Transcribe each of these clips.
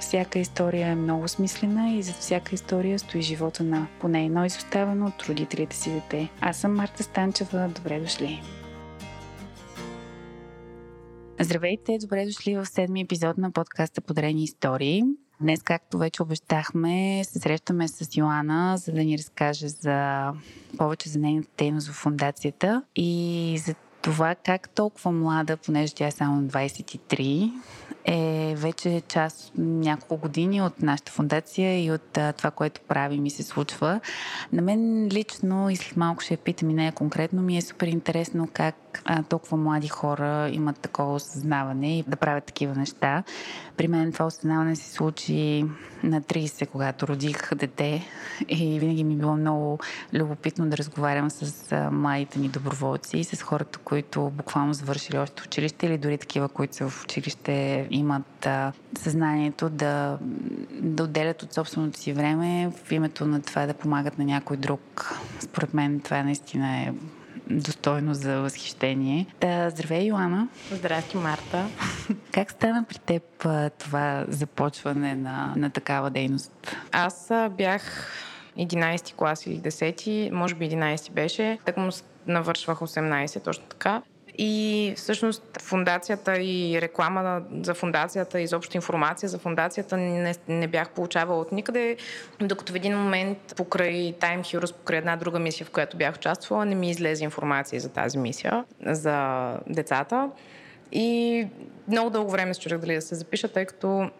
всяка история е много смислена и зад всяка история стои живота на поне едно изоставено от родителите си дете. Аз съм Марта Станчева. Добре дошли! Здравейте, добре дошли в седми епизод на подкаста Подарени истории. Днес, както вече обещахме, се срещаме с Йоана, за да ни разкаже за повече за нейната дейност в фундацията и за това как толкова млада, понеже тя е само 23, е вече част няколко години от нашата фундация и от а, това, което правим и се случва. На мен лично и след малко ще я питам и нея конкретно, ми е супер интересно как а, толкова млади хора имат такова осъзнаване и да правят такива неща. При мен това осъзнаване се случи на 30, когато родих дете и винаги ми е било много любопитно да разговарям с а, младите ми доброволци и с хората, които буквално завършили още училище или дори такива, които са в училище имат а, съзнанието да, да отделят от собственото си време в името на това да помагат на някой друг. Според мен това наистина е достойно за възхищение. Да, здравей, Йоана. Здрасти, Марта. Как стана при теб това започване на, на такава дейност? Аз бях 11 клас или 10, може би 11 беше. Так му навършвах 18, точно така. И всъщност фундацията и реклама за фундацията, изобщо информация за фундацията не, не бях получавала от никъде, докато в един момент покрай Time Heroes, покрай една друга мисия, в която бях участвала, не ми излезе информация за тази мисия, за децата. И много дълго време се чудех дали да се запиша, тъй като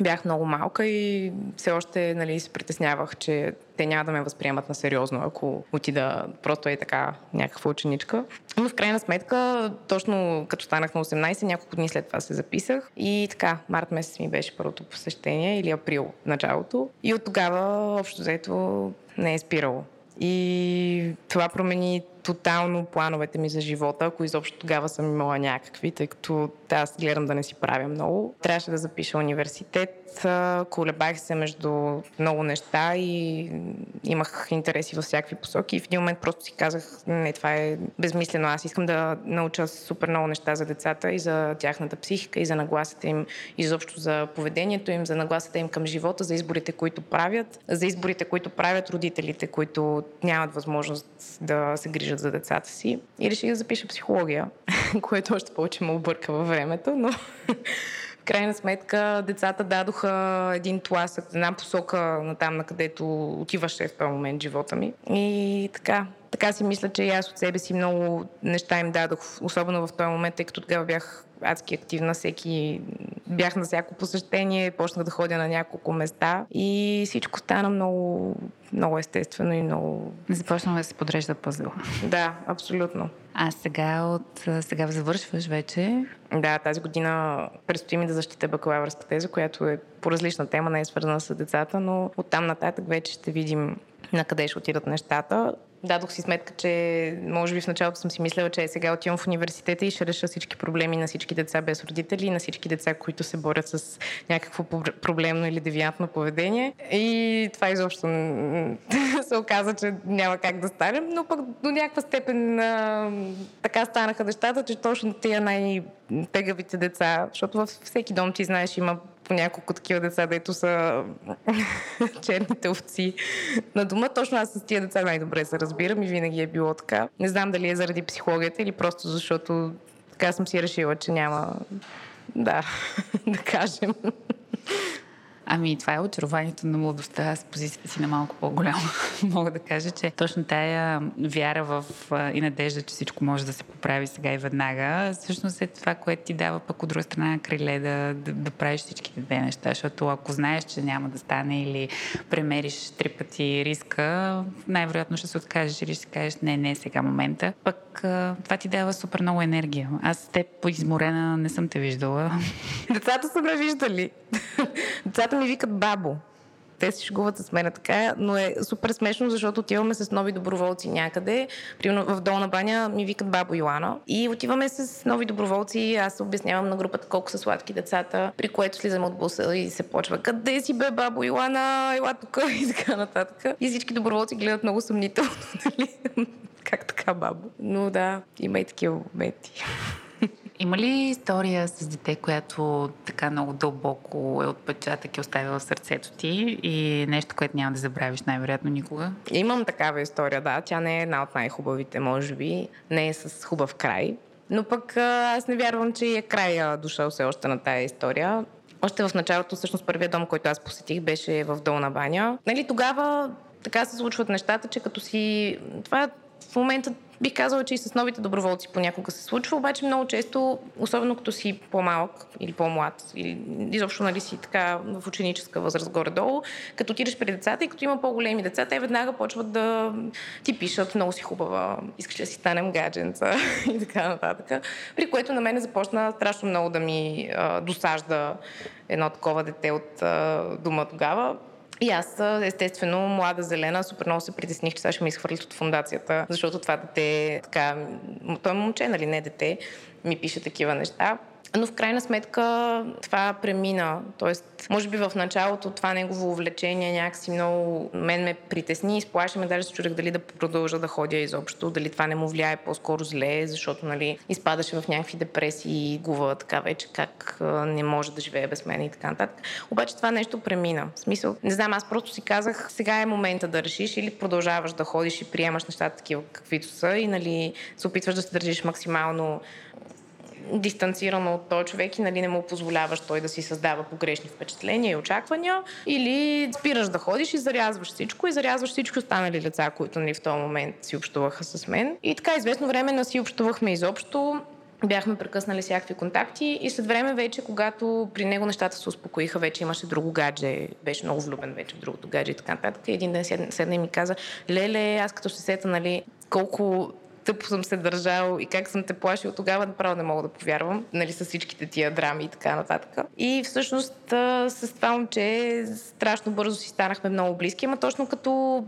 бях много малка и все още нали, се притеснявах, че те няма да ме възприемат на сериозно, ако отида просто е така някаква ученичка. Но в крайна сметка, точно като станах на 18, няколко дни след това се записах и така, март месец ми беше първото посещение или април началото и от тогава общо взето не е спирало. И това промени тотално плановете ми за живота, ако изобщо тогава съм имала някакви, тъй като аз гледам да не си правя много. Трябваше да запиша университет, колебах се между много неща и имах интереси във всякакви посоки и в един момент просто си казах, не, това е безмислено, аз искам да науча супер много неща за децата и за тяхната психика и за нагласата им, изобщо за поведението им, за нагласата им към живота, за изборите, които правят, за изборите, които правят родителите, които нямат възможност да се грижат грижат за децата си и реших да запиша психология, което още повече ме обърка във времето, но в крайна сметка децата дадоха един тласък, една посока на там, на където отиваше в този момент живота ми. И така, така си мисля, че и аз от себе си много неща им дадох, особено в този момент, тъй като тогава бях адски активна, всеки бях на всяко посещение, почнах да ходя на няколко места и всичко стана много, много естествено и много... Започна да се подрежда пъзъл. Да, абсолютно. А сега от сега завършваш вече? Да, тази година предстои ми да защита бакалавърска теза, която е по различна тема, не е свързана с децата, но оттам нататък вече ще видим на къде ще отидат нещата. Дадох си сметка, че може би в началото съм си мислела, че сега отивам в университета и ще реша всички проблеми на всички деца без родители, на всички деца, които се борят с някакво проблемно или девиантно поведение. И това изобщо се оказа, че няма как да стане, но пък до някаква степен а, така станаха нещата, че точно тия най-тегавите деца, защото във всеки дом ти знаеш има по няколко такива деца, дето са черните овци на дома. Точно аз с тия деца най-добре се разбирам и винаги е било така. Не знам дали е заради психологията или просто защото така съм си решила, че няма да, да кажем. Ами, това е очарованието на младостта. Аз позицията си на малко по-голяма мога да кажа, че точно тая вяра в и надежда, че всичко може да се поправи сега и веднага, всъщност е това, което ти дава пък от друга страна криле да, да, да правиш всичките две неща, защото ако знаеш, че няма да стане или премериш три пъти риска, най-вероятно ще се откажеш или ще кажеш не, не сега момента. Пък това ти дава супер много енергия. Аз те по изморена не съм те виждала. Децата са ме виждали. Децата ми викат бабо. те се шегуват с мен така, но е супер смешно, защото отиваме с нови доброволци някъде. Примерно в Долна баня ми викат бабо Йоана. И отиваме с нови доброволци. Аз обяснявам на групата колко са сладки децата, при което слизаме от буса и се почва. Къде си бе, бабо Йоана? Ела тук и така нататък. И всички доброволци гледат много съмнително. Нали? Как така, бабо? Но да, има и такива моменти. Има ли история с дете, която така много дълбоко е отпечатък и оставила в сърцето ти и нещо, което няма да забравиш най-вероятно никога? Имам такава история, да. Тя не е една от най-хубавите, може би. Не е с хубав край. Но пък аз не вярвам, че е края дошъл все още на тая история. Още в началото, всъщност първият дом, който аз посетих, беше в Долна баня. Нали, тогава така се случват нещата, че като си... Това в момента бих казала, че и с новите доброволци понякога се случва, обаче много често, особено като си по-малък или по-млад, или изобщо нали си така в ученическа възраст горе-долу, като отидеш при децата и като има по-големи деца, те веднага почват да ти пишат много си хубава, искаш да си станем гадженца и така нататък. При което на мен започна страшно много да ми а, досажда едно такова дете от а, дома тогава. И аз, естествено, млада зелена, супер много се притесних, че сега ще ме изхвърлят от фундацията, защото това дете, така, той е момче, нали, не дете, ми пише такива неща. Но в крайна сметка това премина. Тоест, може би в началото това негово увлечение някакси много мен ме притесни, изплаши ме, даже се чудех дали да продължа да ходя изобщо, дали това не му влияе по-скоро зле, защото нали, изпадаше в някакви депресии и гува така вече как не може да живее без мен и така нататък. Обаче това нещо премина. В смисъл, не знам, аз просто си казах, сега е момента да решиш или продължаваш да ходиш и приемаш нещата такива каквито са и нали, се опитваш да се държиш максимално дистанцирано от този човек и нали, не му позволяваш той да си създава погрешни впечатления и очаквания, или спираш да ходиш и зарязваш всичко и зарязваш всички останали лица, които нали, в този момент си общуваха с мен. И така известно време на си общувахме изобщо бяхме прекъснали всякакви контакти и след време вече, когато при него нещата се успокоиха, вече имаше друго гадже, беше много влюбен вече в другото гадже и така нататък. Един ден седна и ми каза, леле, аз като ще сета, нали, колко тъпо съм се държал и как съм те плашил, тогава направо не мога да повярвам, нали, с всичките тия драми и така нататък. И всъщност с това момче страшно бързо си станахме много близки, ама точно като,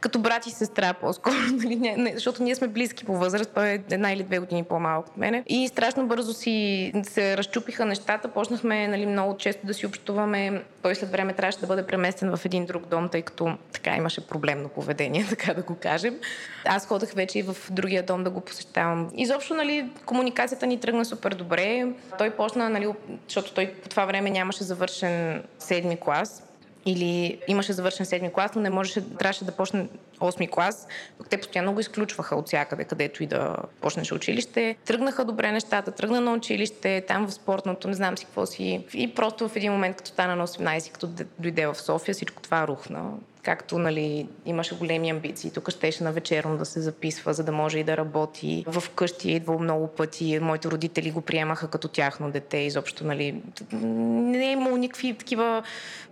като брат и сестра по-скоро, нали, не, не, защото ние сме близки по възраст, той е една или две години по-малък от мене. И страшно бързо си се разчупиха нещата, почнахме нали, много често да си общуваме. Той след време трябваше да бъде преместен в един друг дом, тъй като така имаше проблемно поведение, така да го кажем. Аз ходех вече и в другия дом да го посещавам. Изобщо, нали, комуникацията ни тръгна супер добре. Той почна, нали, защото той по това време нямаше завършен седми клас, или имаше завършен седми клас, но не можеше, трябваше да почне 8 клас, пък те постоянно го изключваха от всякъде, където и да почнеш училище. Тръгнаха добре нещата, тръгна на училище, там в спортното, не знам си какво си. И просто в един момент, като стана на 18, като дойде в София, всичко това рухна както нали, имаше големи амбиции. Тук щеше на вечерно да се записва, за да може и да работи. В къщи е идвал много пъти. Моите родители го приемаха като тяхно дете. Изобщо нали, не е имало никакви такива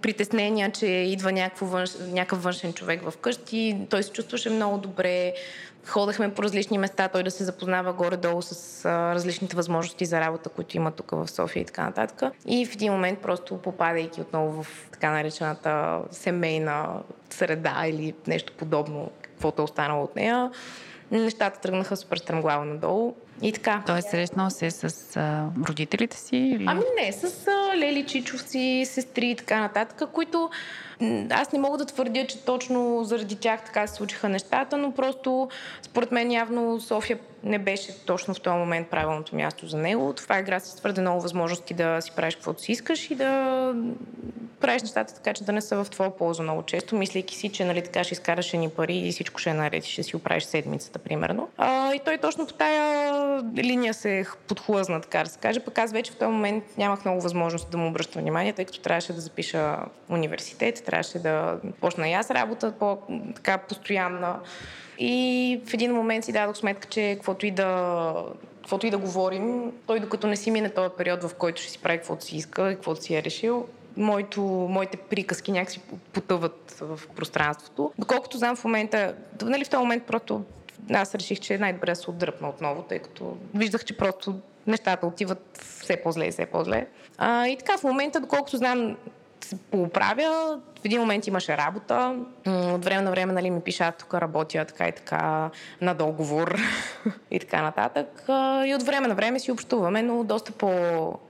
притеснения, че идва външ, някакъв външен човек в къщи. Той се чувстваше много добре. Ходехме по различни места, той да се запознава горе-долу с а, различните възможности за работа, които има тук в София и така нататък. И в един момент, просто попадайки отново в така наречената семейна среда или нещо подобно, каквото е останало от нея, нещата тръгнаха супер стремглаво надолу. И така. Той е срещнал се с а, родителите си? Или? Ами не, с а, лели, чичовци, сестри и така нататък, които аз не мога да твърдя, че точно заради тях така се случиха нещата, но просто според мен явно София не беше точно в този момент правилното място за него. Това е град с твърде много възможности да си правиш каквото си искаш и да правиш нещата така, че да не са в твоя полза много често, мислейки си, че нали, така ще изкараш ни пари и всичко ще е наред ще си оправиш седмицата, примерно. А, и той точно по тая линия се подхлъзна, така да се каже. Пък аз вече в този момент нямах много възможност да му обръщам внимание, тъй като трябваше да запиша университет, трябваше да почна и аз работа по-така постоянна. И в един момент си дадох сметка, че каквото и да каквото и да говорим, той докато не си мине този период, в който ще си прави каквото си иска и каквото си е решил, моето, моите приказки някакси потъват в пространството. Доколкото знам в момента, нали в този момент просто аз реших, че е най-добре да се отдръпна отново, тъй като виждах, че просто нещата отиват все по-зле и все по-зле. А, и така, в момента, доколкото знам, се поправя. В един момент имаше работа. От време на време нали, ми пиша, тук работя така и така на договор и така нататък. И от време на време си общуваме, но доста по,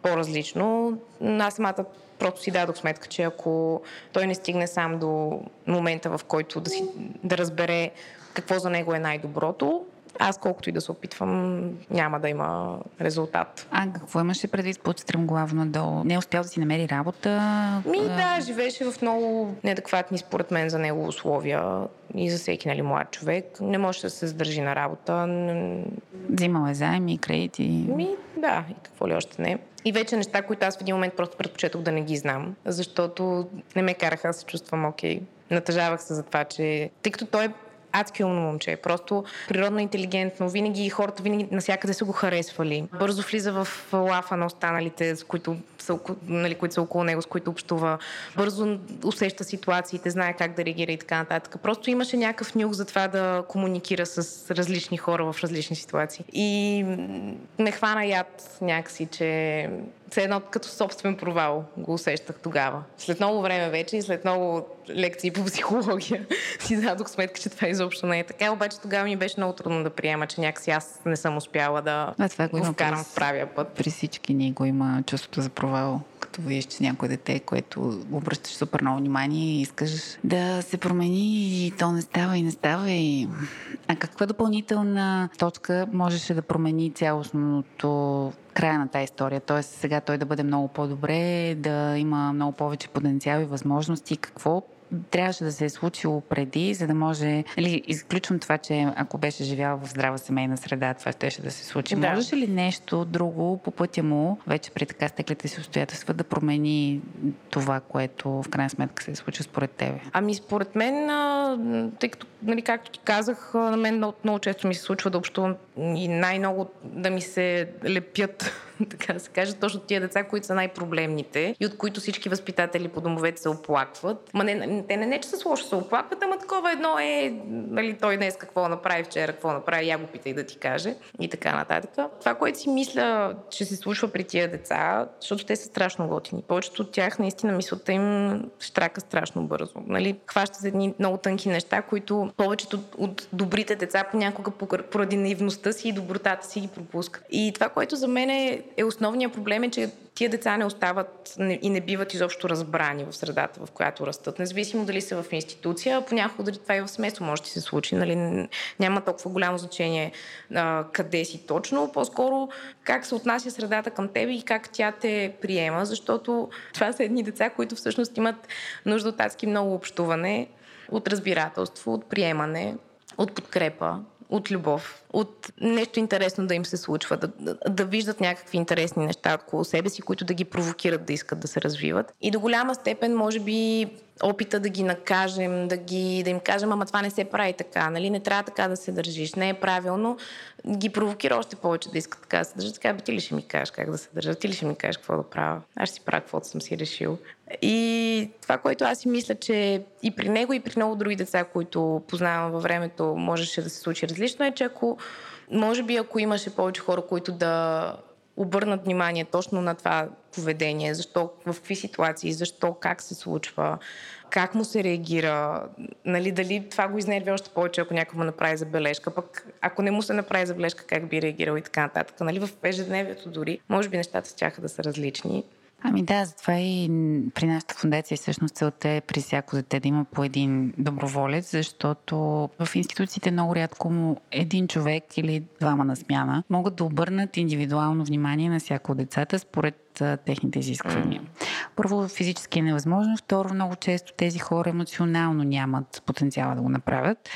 по-различно. Аз самата просто си дадох сметка, че ако той не стигне сам до момента, в който да, си, да разбере какво за него е най-доброто, аз колкото и да се опитвам, няма да има резултат. А какво имаше предвид под стремглавно долу? Не е успял да си намери работа? Ми да, живеше в много неадекватни според мен за него условия и за всеки нали, млад човек. Не може да се задържи на работа. Взимал е заеми, кредити? Ми да, и какво ли още не. И вече неща, които аз в един момент просто предпочетох да не ги знам, защото не ме караха да се чувствам окей. Okay. Натъжавах се за това, че тъй като той адски умно момче. Просто природно интелигентно. Винаги хората винаги насякъде са го харесвали. Бързо влиза в лафа на останалите, с които са, нали, които са около него, с които общува. Бързо усеща ситуациите, знае как да реагира и така нататък. Просто имаше някакъв нюх за това да комуникира с различни хора в различни ситуации. И ме хвана яд някакси, че все едно като собствен провал го усещах тогава. След много време вече и след много лекции по психология си дадох сметка, че това изобщо не е така. Обаче тогава ми беше много трудно да приема, че някакси аз не съм успяла да а, това го, го вкарам в правия път. При всички ни го има чувството за провал, като видиш, че някое дете, което обръщаш супер много внимание и искаш да се промени и то не става и не става. И... А каква допълнителна точка можеше да промени цялостното края на тази история. Тоест сега той да бъде много по-добре, да има много повече потенциал и възможности. Какво трябваше да се е случило преди, за да може... Или, нали, изключвам това, че ако беше живял в здрава семейна среда, това ще да се случи. Да. Можеше ли нещо друго по пътя му, вече при така стеклите си обстоятелства, да промени това, което в крайна сметка се е случи според тебе? Ами според мен, тъй като, нали, както ти казах, на мен много, много често ми се случва да общувам и най-много да ми се лепят така да се каже, точно тия деца, които са най-проблемните и от които всички възпитатели по домовете се оплакват. Ма не, те не, не, че са лошо се оплакват, ама такова едно е, нали, той днес какво направи, вчера какво направи, я го питай да ти каже и така нататък. Това, което си мисля, че се случва при тия деца, защото те са страшно готини. Повечето от тях наистина мисълта им штрака страшно бързо. Нали? Хваща за едни много тънки неща, които повечето от добрите деца понякога поради наивността си и добротата си ги пропускат. И това, което за мен е е основният проблем е, че тия деца не остават и не биват изобщо разбрани в средата, в която растат. Независимо дали са в институция, понякога дали това и в семейство може да се случи. Нали? Няма толкова голямо значение а, къде си точно, по-скоро как се отнася средата към теб и как тя те приема, защото това са едни деца, които всъщност имат нужда от адски много общуване, от разбирателство, от приемане, от подкрепа от любов, от нещо интересно да им се случва, да, да, да виждат някакви интересни неща около себе си, които да ги провокират да искат да се развиват. И до голяма степен, може би, опита да ги накажем, да, ги, да им кажем, ама това не се прави така, нали? не трябва така да се държиш, не е правилно, ги провокира още повече да искат така да се държат. Така, бе, ти ли ще ми кажеш как да се държат, ти ли ще ми кажеш какво да правя, аз ще си правя каквото съм си решил. И това, което аз си мисля, че и при него, и при много други деца, които познавам във времето, можеше да се случи различно, е, че ако, може би, ако имаше повече хора, които да обърнат внимание точно на това поведение, защо, в какви ситуации, защо, как се случва, как му се реагира, нали, дали това го изнерви още повече, ако някой му направи забележка, пък ако не му се направи забележка, как би реагирал и така нататък. Нали, в ежедневието дори, може би нещата ще да са различни. Ами да, затова и при нашата фундация всъщност целта е при всяко дете да има по един доброволец, защото в институциите много рядко един човек или двама на смяна могат да обърнат индивидуално внимание на всяко от децата според техните изисквания. Първо, физически е невъзможно. Второ, много често тези хора емоционално нямат потенциала да го направят.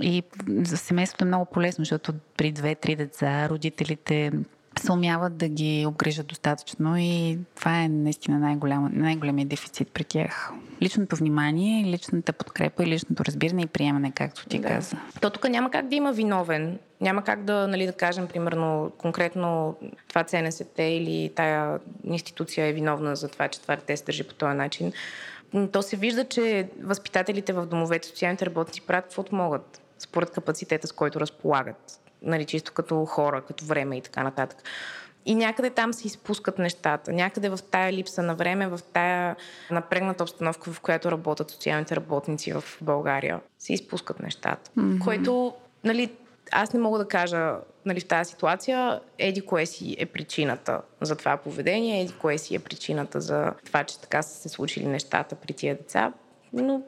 И за семейството е много полезно, защото при две-три деца родителите се умяват да ги обгрижат достатъчно и това е наистина най-голям, най-големия дефицит при тях. Личното внимание, личната подкрепа и личното разбиране и приемане, както ти да. каза. То тук няма как да има виновен. Няма как да, нали, да кажем, примерно, конкретно това ЦНСТ или тая институция е виновна за това, че това дете се държи по този начин. То се вижда, че възпитателите в домовете, социалните работници правят каквото могат, според капацитета, с който разполагат нали, чисто като хора, като време и така нататък. И някъде там се изпускат нещата. Някъде в тая липса на време, в тая напрегната обстановка, в която работят социалните работници в България, се изпускат нещата. Mm-hmm. Което, нали, аз не мога да кажа нали, в тази ситуация, еди кое си е причината за това поведение, еди кое си е причината за това, че така са се случили нещата при тия деца. Но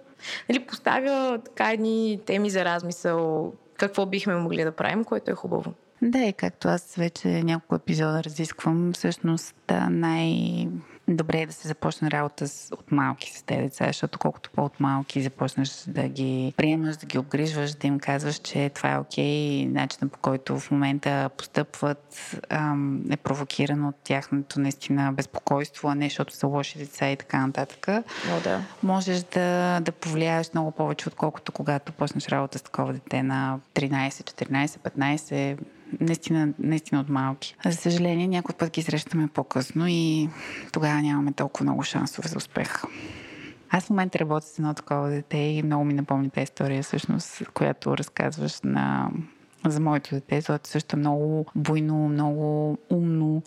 нали, поставя така едни теми за размисъл, какво бихме могли да правим, което е хубаво. Да, и както аз вече няколко епизода разисквам, всъщност най- добре е да се започне работа с, от малки с тези деца, защото колкото по-от малки започнеш да ги приемаш, да ги обгрижваш, да им казваш, че това е окей, начинът по който в момента постъпват ам, е провокиран от тяхното наистина безпокойство, а не защото са лоши деца и така нататък. О, да. Можеш да, да повлияеш много повече, отколкото когато почнеш работа с такова дете на 13, 14, 15, наистина, наистина от малки. За съжаление, някой път ги срещаме по-късно и тогава нямаме толкова много шансове за успех. Аз в момента работя с едно такова дете и много ми напомни тази история, всъщност, която разказваш на за моето дете, защото също е много буйно, много умно,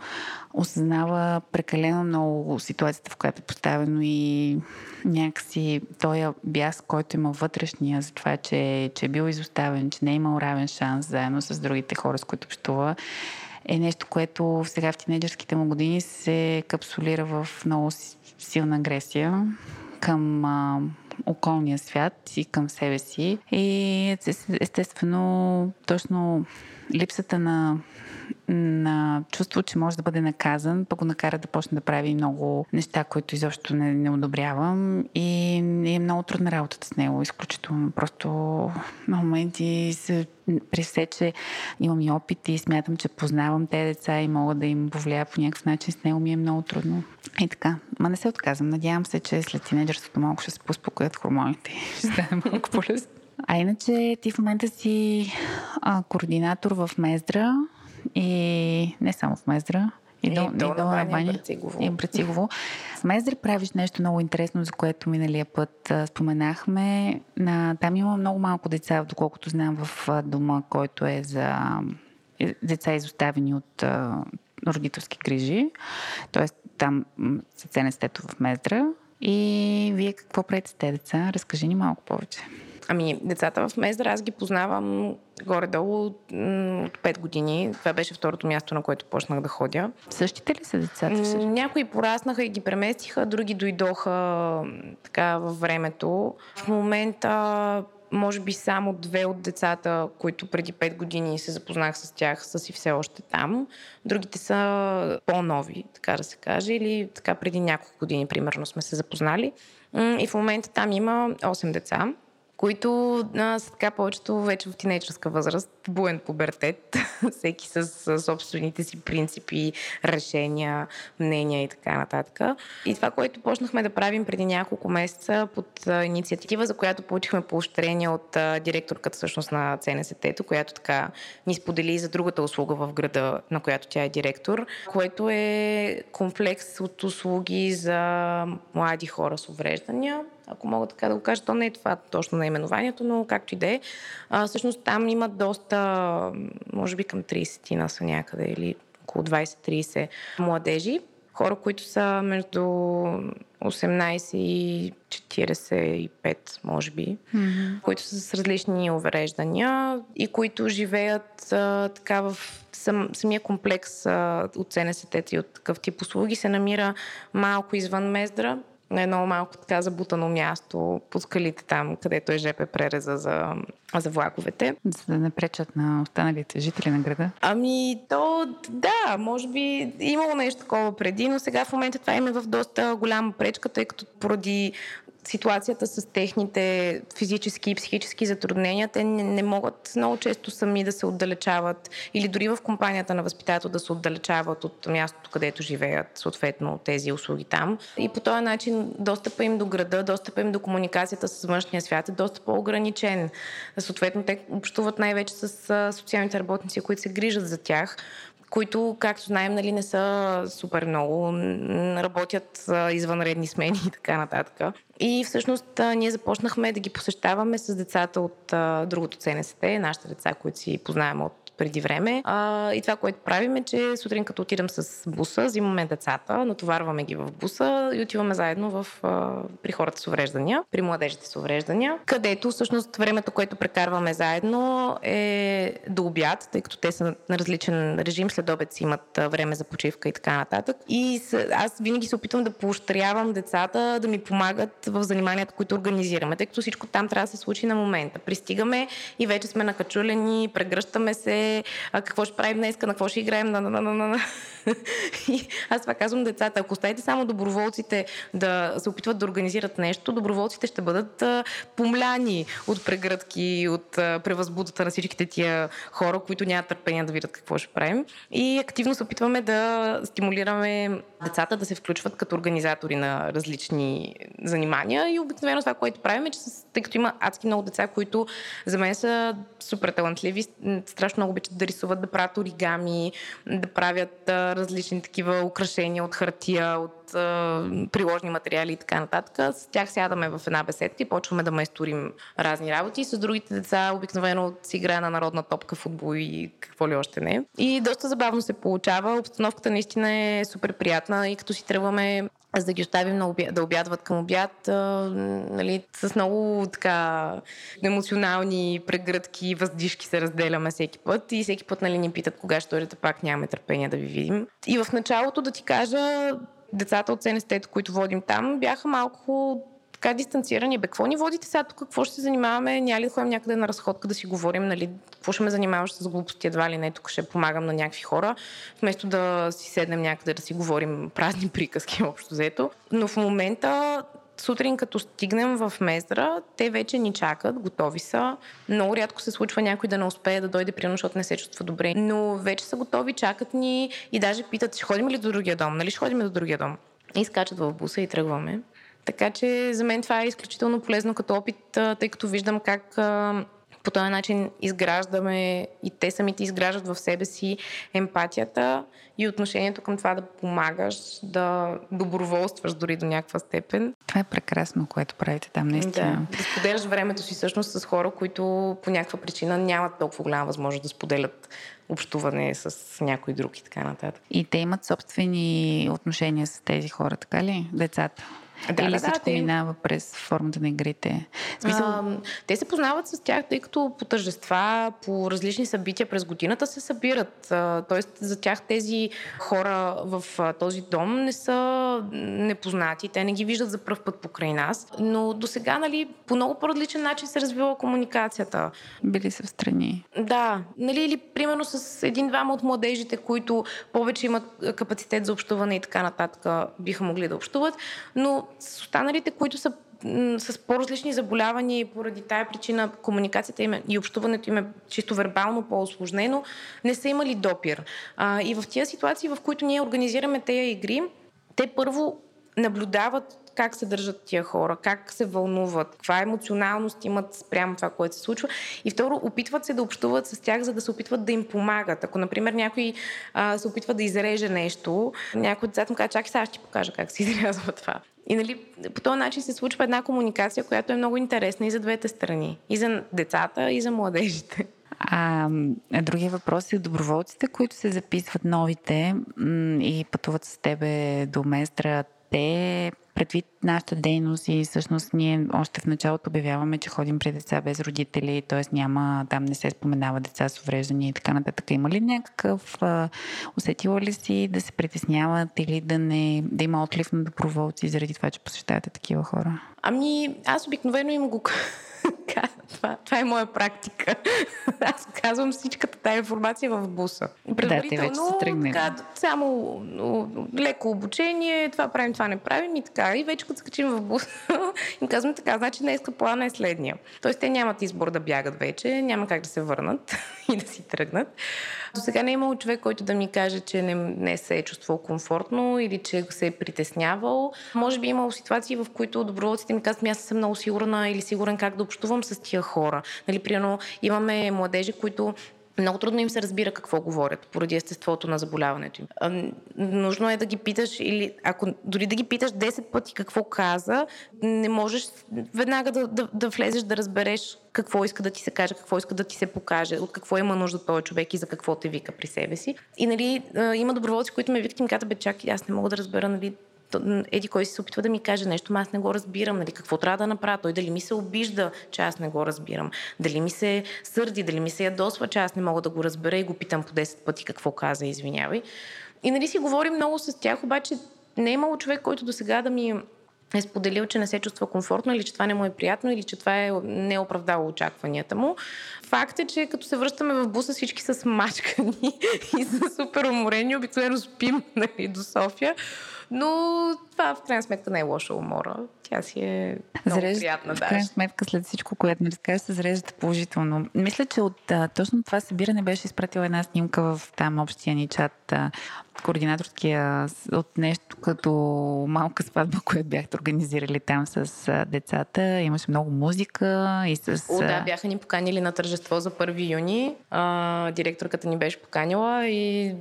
осъзнава прекалено много ситуацията, в която е поставено и някакси този бяс, който има вътрешния за това, че, че е бил изоставен, че не е имал равен шанс заедно с другите хора, с които общува, е нещо, което сега в тинейджърските му години се капсулира в много силна агресия към околния свят и към себе си. И естествено, точно липсата на на чувство, че може да бъде наказан, пък го накара да почне да прави много неща, които изобщо не, не одобрявам и е много трудна работата с него, изключително. Просто на моменти се при все, че имам и опит и смятам, че познавам тези деца и мога да им повлия по някакъв начин, с него ми е много трудно. И така. Ма не се отказвам. Надявам се, че след тинейджерството малко ще се поспокоят хормоните. Ще стане малко по-лесно. А иначе ти в момента си а, координатор в Мездра и не само в Мездра, и, и до, долна баня, баня и Брацигово. В Мездър правиш нещо много интересно, за което миналия път а, споменахме. На, там има много малко деца, доколкото знам, в а, дома, който е за е, деца изоставени от а, родителски грижи. Тоест там са ценестето в Мездра. И вие какво правите с тези деца? Разкажи ни малко повече. Ами, децата в Мездра аз ги познавам горе-долу от 5 години. Това беше второто място, на което почнах да ходя. Същите ли са децата? Някои пораснаха и ги преместиха, други дойдоха така във времето. В момента може би само две от децата, които преди 5 години се запознах с тях, са си все още там. Другите са по-нови, така да се каже, или така преди няколко години, примерно, сме се запознали. И в момента там има 8 деца които а, са така повечето вече в тинейджърска възраст, буен пубертет, всеки с, с собствените си принципи, решения, мнения и така нататък. И това, което почнахме да правим преди няколко месеца под а, инициатива, за която получихме поощрение от а, директорката всъщност на ЦНСТ, която така ни сподели за другата услуга в града, на която тя е директор, което е комплекс от услуги за млади хора с увреждания, ако мога така да го кажа, то не е това точно наименованието, но както и да е. Всъщност там има доста, може би към 30 на са някъде или около 20-30 младежи, хора, които са между 18 и 45, може би, mm-hmm. които са с различни увреждания и които живеят а, така в сам, самия комплекс а, от ЦНСТ и от такъв тип услуги се намира малко извън Мездра, на едно малко така забутано място по скалите там, където е ЖП пререза за, за влаковете. За да не пречат на останалите жители на града? Ами, то да, може би имало нещо такова преди, но сега в момента това има в доста голяма пречка, тъй като поради ситуацията с техните физически и психически затруднения, те не, не могат много често сами да се отдалечават или дори в компанията на възпитател да се отдалечават от мястото, където живеят, съответно тези услуги там. И по този начин достъпа им до града, достъпа им до комуникацията с външния свят е доста по-ограничен. Съответно, те общуват най-вече с социалните работници, които се грижат за тях които, както знаем, нали, не са супер много, работят извънредни смени и така нататък. И всъщност ние започнахме да ги посещаваме с децата от другото ЦНСТ, нашите деца, които си познаваме от преди време. А, и това, което правим е, че сутрин като отидем с буса, взимаме децата, натоварваме ги в буса и отиваме заедно в, а, при хората с увреждания, при младежите с увреждания, където всъщност времето, което прекарваме заедно е до обяд, тъй като те са на различен режим, след обед си имат време за почивка и така нататък. И с, аз винаги се опитвам да поощрявам децата да ми помагат в заниманията, които организираме, тъй като всичко там трябва да се случи на момента. Пристигаме и вече сме накачулени, прегръщаме се, а, какво ще правим днес, на какво ще играем, на, на, на, на, на. И аз това казвам децата, ако оставите само доброволците да се опитват да организират нещо, доброволците ще бъдат помляни от прегръдки, от превъзбудата на всичките тия хора, които нямат търпение да видят какво ще правим. И активно се опитваме да стимулираме децата да се включват като организатори на различни занимания и обикновено това, което правим е, че тъй като има адски много деца, които за мен са супер талантливи, страшно много обичат да рисуват, да правят оригами, да правят различни такива украшения от хартия, от приложни материали и така нататък. С тях сядаме в една беседка и почваме да майсторим разни работи. С другите деца обикновено си играе на народна топка, футбол и какво ли още не. И доста забавно се получава. Обстановката наистина е супер приятна и като си тръгваме за да ги оставим на обяд, да обядват към обяд, а, нали, с много така емоционални прегръдки, въздишки се разделяме всеки път и всеки път нали, ни питат кога ще дойдете пак, нямаме търпение да ви видим. И в началото да ти кажа, децата от СНСТ, които водим там, бяха малко така дистанцирани. Бе, какво ни водите сега тук? Какво ще се занимаваме? Няма ли да ходим някъде на разходка да си говорим? Нали? Какво ще ме занимаваш с глупости? Едва ли не, тук ще помагам на някакви хора, вместо да си седнем някъде да си говорим празни приказки, общо взето. Но в момента сутрин, като стигнем в Мездра, те вече ни чакат, готови са. Много рядко се случва някой да не успее да дойде при защото не се чувства добре. Но вече са готови, чакат ни и даже питат, ще ходим ли до другия дом? Нали ще ходим до другия дом? И скачат в буса и тръгваме. Така че за мен това е изключително полезно като опит, тъй като виждам как по този начин изграждаме и те самите изграждат в себе си емпатията и отношението към това да помагаш, да доброволстваш дори до някаква степен. Това е прекрасно, което правите там, наистина. Да, да споделяш времето си всъщност с хора, които по някаква причина нямат толкова голяма възможност да споделят общуване с някой друг и така нататък. И те имат собствени отношения с тези хора, така ли? Децата? Да, Или да, всичко да, минава през формата на игрите? Смисъл... А, те се познават с тях, тъй като по тържества, по различни събития през годината се събират. А, тоест за тях тези хора в а, този дом не са непознати, те не ги виждат за първ път покрай нас, но до сега нали, по много по-различен начин се развива комуникацията. Били са в страни. Да, нали, или примерно с един-двама от младежите, които повече имат капацитет за общуване и така нататък, биха могли да общуват, но с останалите, които са с по-различни заболявания и поради тая причина комуникацията им е, и общуването им е чисто вербално по-осложнено, не са имали допир. А, и в тези ситуации, в които ние организираме тези игри, те първо наблюдават как се държат тия хора, как се вълнуват, каква емоционалност имат спрямо това, което се случва. И второ, опитват се да общуват с тях, за да се опитват да им помагат. Ако, например, някой а, се опитва да изреже нещо, някой от децата му казва, чакай сега ще ти покажа как се изрязва това. И нали, по този начин се случва една комуникация, която е много интересна и за двете страни. И за децата, и за младежите. А, другия въпрос е доброволците, които се записват новите и пътуват с тебе до местра. Те предвид нашата дейност и всъщност ние още в началото обявяваме, че ходим при деца без родители, т.е. няма, там не се споменава деца с увреждания и така нататък. Има ли някакъв, усетила ли си да се притесняват или да, не, да има отлив на доброволци заради това, че посещавате такива хора? Ами, аз обикновено им го това, това е моя практика. Аз казвам всичката тази информация в буса. Предварително, да, така, само леко обучение, това правим, това не правим и така. И вече като скачим в буса, им казвам така, значи днеска плана е следния. Тоест те нямат избор да бягат вече, няма как да се върнат и да си тръгнат. До сега не е имало човек, който да ми каже, че не, не се е чувствал комфортно или че се е притеснявал. Може би е имало ситуации, в които доброволците ми казват, аз съм много сигурна или сигурен как да общувам с тия хора. Нали, примерно, имаме младежи, които много трудно им се разбира какво говорят, поради естеството на заболяването им. Нужно е да ги питаш, или ако дори да ги питаш 10 пъти какво каза, не можеш веднага да, да, да влезеш да разбереш какво иска да ти се каже, какво иска да ти се покаже, от какво има нужда този човек и за какво те вика при себе си. И нали, има доброволци, които ме викат и ми казват, бе, чакай, аз не мога да разбера нали, еди кой се опитва да ми каже нещо, но аз не го разбирам, нали, какво трябва да направя, той дали ми се обижда, че аз не го разбирам, дали ми се сърди, дали ми се ядосва, че аз не мога да го разбера и го питам по 10 пъти какво каза, извинявай. И нали си говорим много с тях, обаче не е имало човек, който до сега да ми е споделил, че не се чувства комфортно или че това не му е приятно или че това е не е оправдало очакванията му. Факт е, че като се връщаме в буса всички с мачкани и са супер уморени, обикновено спим нали, до София. Но това в крайна сметка не е лоша умора. Тя си е много Зарежда, приятна. В крайна сметка след всичко, което ми разкажеш, се зареждате положително. Мисля, че от а, точно това събиране беше изпратила една снимка в там общия ни чат, а, координаторския от нещо като малка сватба, която бяхте организирали там с а, децата. Имаше много музика и с... О, да, бяха ни поканили на тържество за 1 юни. А, директорката ни беше поканила и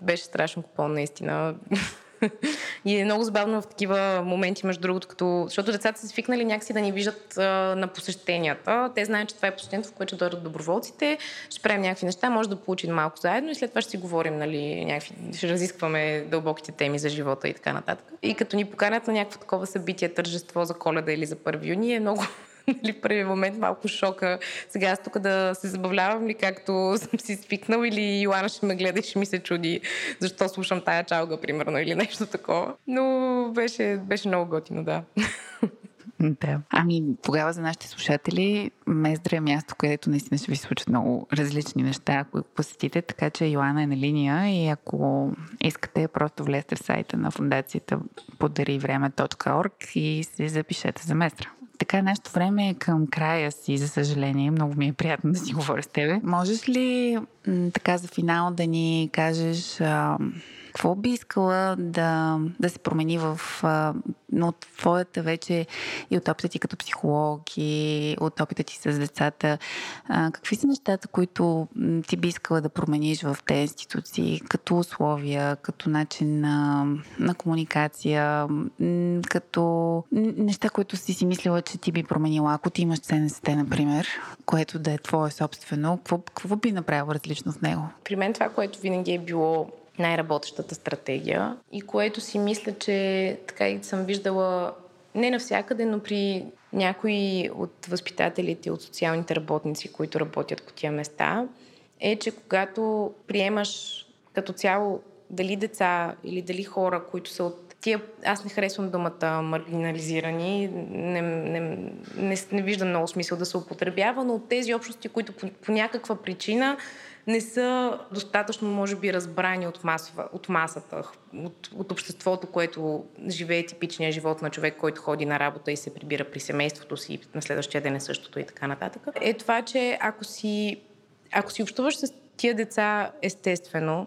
беше страшно купон, наистина и е много забавно в такива моменти, между другото, като... защото децата са свикнали някакси да ни виждат а, на посещенията. Те знаят, че това е посещението, в което дойдат доброволците, ще правим някакви неща, може да получим малко заедно и след това ще си говорим, нали, някакви... ще разискваме дълбоките теми за живота и така нататък. И като ни поканят на някакво такова събитие, тържество за коледа или за 1 юни, е много нали, в първи момент малко шока. Сега аз тук да се забавлявам ли както съм си свикнал или Йоана ще ме гледа и ще ми се чуди защо слушам тая чалга, примерно, или нещо такова. Но беше, беше много готино, да. Да. Ами, тогава за нашите слушатели, Мездра е място, където наистина ще ви случат много различни неща, ако посетите, така че Йоана е на линия и ако искате, просто влезте в сайта на фундацията подаривреме.org и се запишете за Мездра. Така, нашето време е към края си, за съжаление. Много ми е приятно да си говоря с тебе. Можеш ли така за финал да ни кажеш а, какво би искала да, да се промени в но от твоята вече и от опита ти като психолог и от опита ти с децата, какви са нещата, които ти би искала да промениш в тези институции, като условия, като начин на, на комуникация, като неща, които си си мислила, че ти би променила, ако ти имаш ЦНСТ, например, което да е твое собствено, какво, какво би направило различно в него? При мен това, което винаги е било най-работещата стратегия и което си мисля, че така и съм виждала не навсякъде, но при някои от възпитателите, от социалните работници, които работят по тия места, е, че когато приемаш като цяло дали деца или дали хора, които са от тия, аз не харесвам думата маргинализирани, не, не, не, не виждам много смисъл да се употребява, но от тези общности, които по, по някаква причина не са достатъчно, може би, разбрани от, масова, от масата, от, от обществото, което живее типичния живот на човек, който ходи на работа и се прибира при семейството си, на следващия ден е същото и така нататък. Е това, че ако си, ако си общуваш с тия деца естествено,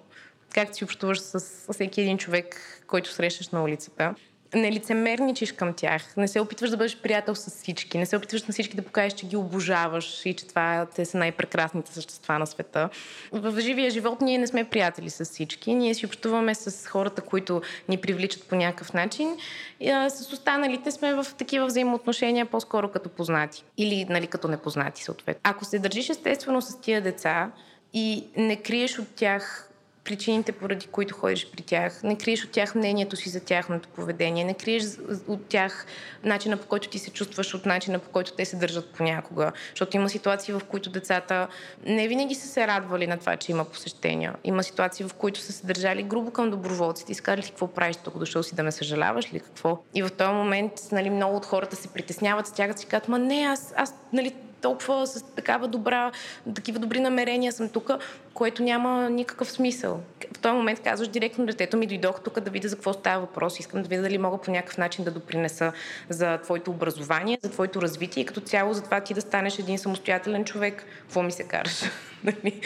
както си общуваш с всеки един човек, който срещаш на улицата, не лицемерничиш към тях, не се опитваш да бъдеш приятел с всички, не се опитваш на всички да покажеш, че ги обожаваш и че това те са най-прекрасните същества на света. В живия живот ние не сме приятели с всички, ние си общуваме с хората, които ни привличат по някакъв начин. И, а, с останалите сме в такива взаимоотношения по-скоро като познати или нали, като непознати съответно. Ако се държиш естествено с тия деца и не криеш от тях причините, поради които ходиш при тях. Не криеш от тях мнението си за тяхното поведение. Не криеш от тях начина по който ти се чувстваш, от начина по който те се държат понякога. Защото има ситуации, в които децата не винаги са се радвали на това, че има посещения. Има ситуации, в които са се държали грубо към доброволците и сказали какво правиш тук, дошъл си да ме съжаляваш ли какво. И в този момент нали, много от хората се притесняват, стягат си казват, ма не, аз, аз нали, толкова с такава добра, такива добри намерения съм тук, което няма никакъв смисъл. В този момент казваш директно детето ми дойдох тук да видя за какво става въпрос. Искам да видя дали мога по някакъв начин да допринеса за твоето образование, за твоето развитие и като цяло за това ти да станеш един самостоятелен човек. Какво ми се караш? Нали?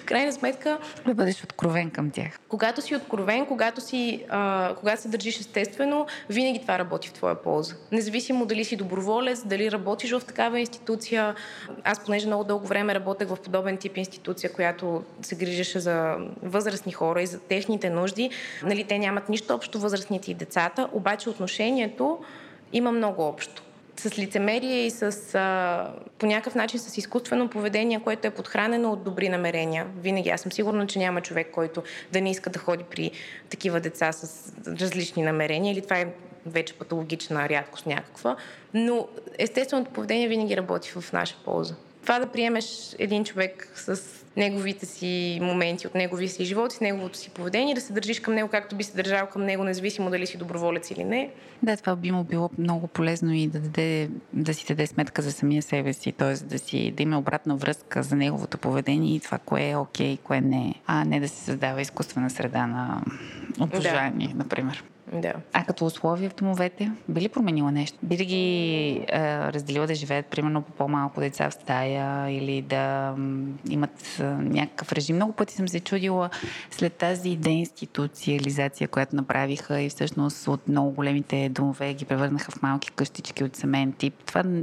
в крайна сметка... Да бъдеш откровен към тях. Когато си откровен, когато, си, а, когато се държиш естествено, винаги това работи в твоя полза. Независимо дали си доброволец, дали работиш в такава институция. Аз, понеже много дълго време работех в подобен тип институция, която се грижеше за възрастни хора и за техните нужди, нали, те нямат нищо общо възрастните и децата, обаче отношението има много общо с лицемерие и с а, по някакъв начин с изкуствено поведение, което е подхранено от добри намерения. Винаги аз съм сигурна, че няма човек, който да не иска да ходи при такива деца с различни намерения или това е вече патологична рядкост някаква. Но естественото поведение винаги работи в наша полза. Това да приемеш един човек с неговите си моменти от неговия си живот с неговото си поведение, да се държиш към него както би се държал към него, независимо дали си доброволец или не. Да, това би му било много полезно и да, даде, да си даде сметка за самия себе си, т.е. да, си, да има обратна връзка за неговото поведение и това, кое е окей, кое не е, а не да се създава изкуствена среда на обожание, да. например. Да. А като условия в домовете, би ли променила нещо? Би ли ги а, разделила да живеят, примерно, по по-малко деца в стая или да имат а, някакъв режим? Много пъти съм се чудила след тази деинституциализация, която направиха и всъщност от много големите домове ги превърнаха в малки къщички от семейен тип. Това м,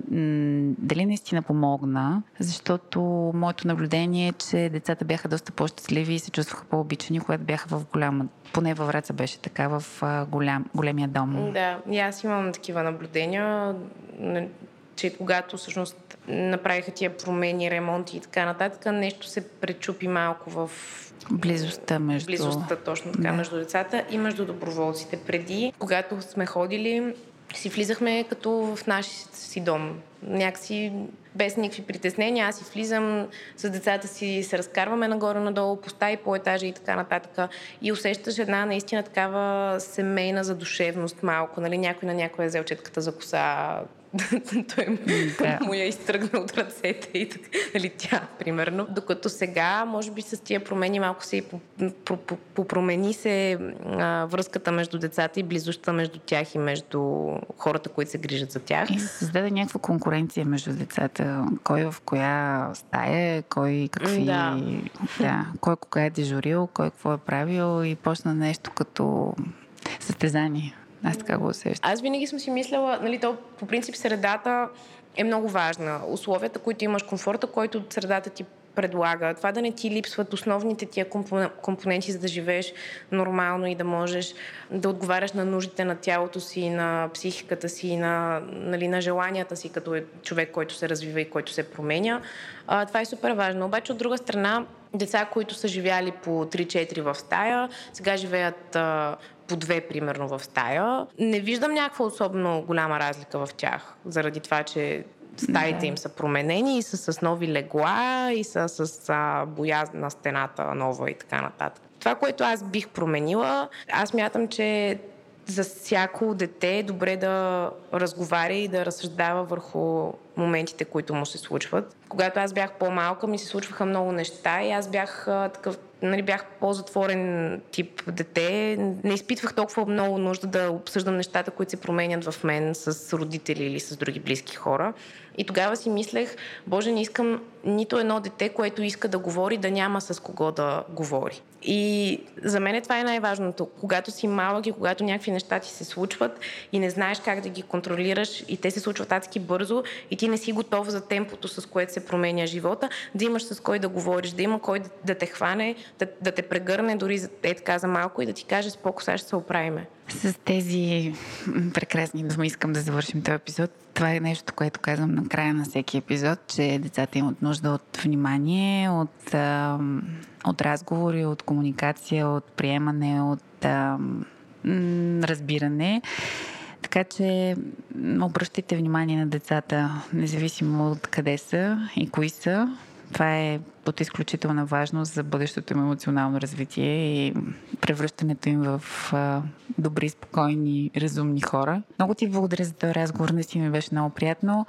дали наистина помогна? Защото моето наблюдение е, че децата бяха доста по-щастливи и се чувстваха по-обичани, когато бяха в голяма поне във Враца беше така, в голям, големия дом. Да, и аз имам такива наблюдения, че когато всъщност направиха тия промени, ремонти и така нататък, нещо се пречупи малко в Близостта между... Близостта, точно така, да. между децата и между доброволците. Преди, когато сме ходили, си влизахме като в нашия си дом. Някакси без никакви притеснения. Аз си влизам с децата си, се разкарваме нагоре-надолу по стаи, по етажа и така нататък. И усещаш една наистина такава семейна задушевност малко. Нали? Някой на някоя е взел четката за коса, той да. му я изтръгна от ръцете и така, нали, тя, примерно. Докато сега, може би с тия промени малко се и попромени се а, връзката между децата и близостта между тях и между хората, които се грижат за тях. И се създаде някаква конкуренция между децата. Кой в коя стая, кой какви... Да. да кой кога е дежурил, кой какво е правил и почна нещо като състезание. Аз така го усещам. Аз винаги съм си мисляла, нали, то по принцип средата е много важна. Условията, които имаш, комфорта, който средата ти предлага, това да не ти липсват основните тия компоненти, за да живееш нормално и да можеш да отговаряш на нуждите на тялото си, на психиката си, на, нали, на желанията си като е човек, който се развива и който се променя. А, това е супер важно. Обаче, от друга страна, деца, които са живяли по 3-4 в стая, сега живеят а, по две, примерно, в стая. Не виждам някаква особено голяма разлика в тях, заради това, че стаите им са променени и са с нови легла и са с а, боя на стената нова и така нататък. Това, което аз бих променила, аз мятам, че за всяко дете е добре да разговаря и да разсъждава върху моментите, които му се случват. Когато аз бях по-малка, ми се случваха много неща и аз бях а, такъв нали, бях по-затворен тип дете, не изпитвах толкова много нужда да обсъждам нещата, които се променят в мен с родители или с други близки хора. И тогава си мислех, Боже, не искам нито едно дете, което иска да говори, да няма с кого да говори. И за мен това е най-важното. Когато си малък и когато някакви неща ти се случват и не знаеш как да ги контролираш и те се случват адски бързо и ти не си готов за темпото, с което се променя живота, да имаш с кой да говориш, да има кой да, да те хване, да, да те прегърне дори за, е така за малко и да ти каже споко, сега ще се оправиме. С тези прекрасни думи искам да завършим този епизод. Това е нещо, което казвам на края на всеки епизод, че децата имат нужда от внимание, от, от разговори, от комуникация, от приемане, от разбиране. Така че обръщайте внимание на децата, независимо от къде са и кои са. Това е от изключителна важност за бъдещото им емоционално развитие и превръщането им в а, добри, спокойни, разумни хора. Много ти благодаря за този разговор, наистина ми беше много приятно.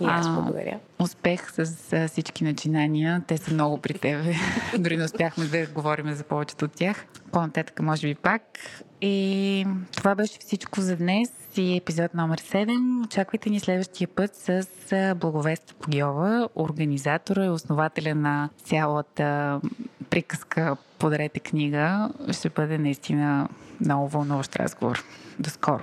И аз благодаря. Успех с а, всички начинания. Те са много при тебе. Дори не успяхме да говорим за повечето от тях. По-нататък, може би пак. И това беше всичко за днес и епизод номер 7. Очаквайте ни следващия път с Благовест Погиова, организатора и основателя на цялата приказка Подарете книга. Ще бъде наистина много вълнуващ разговор. До скоро!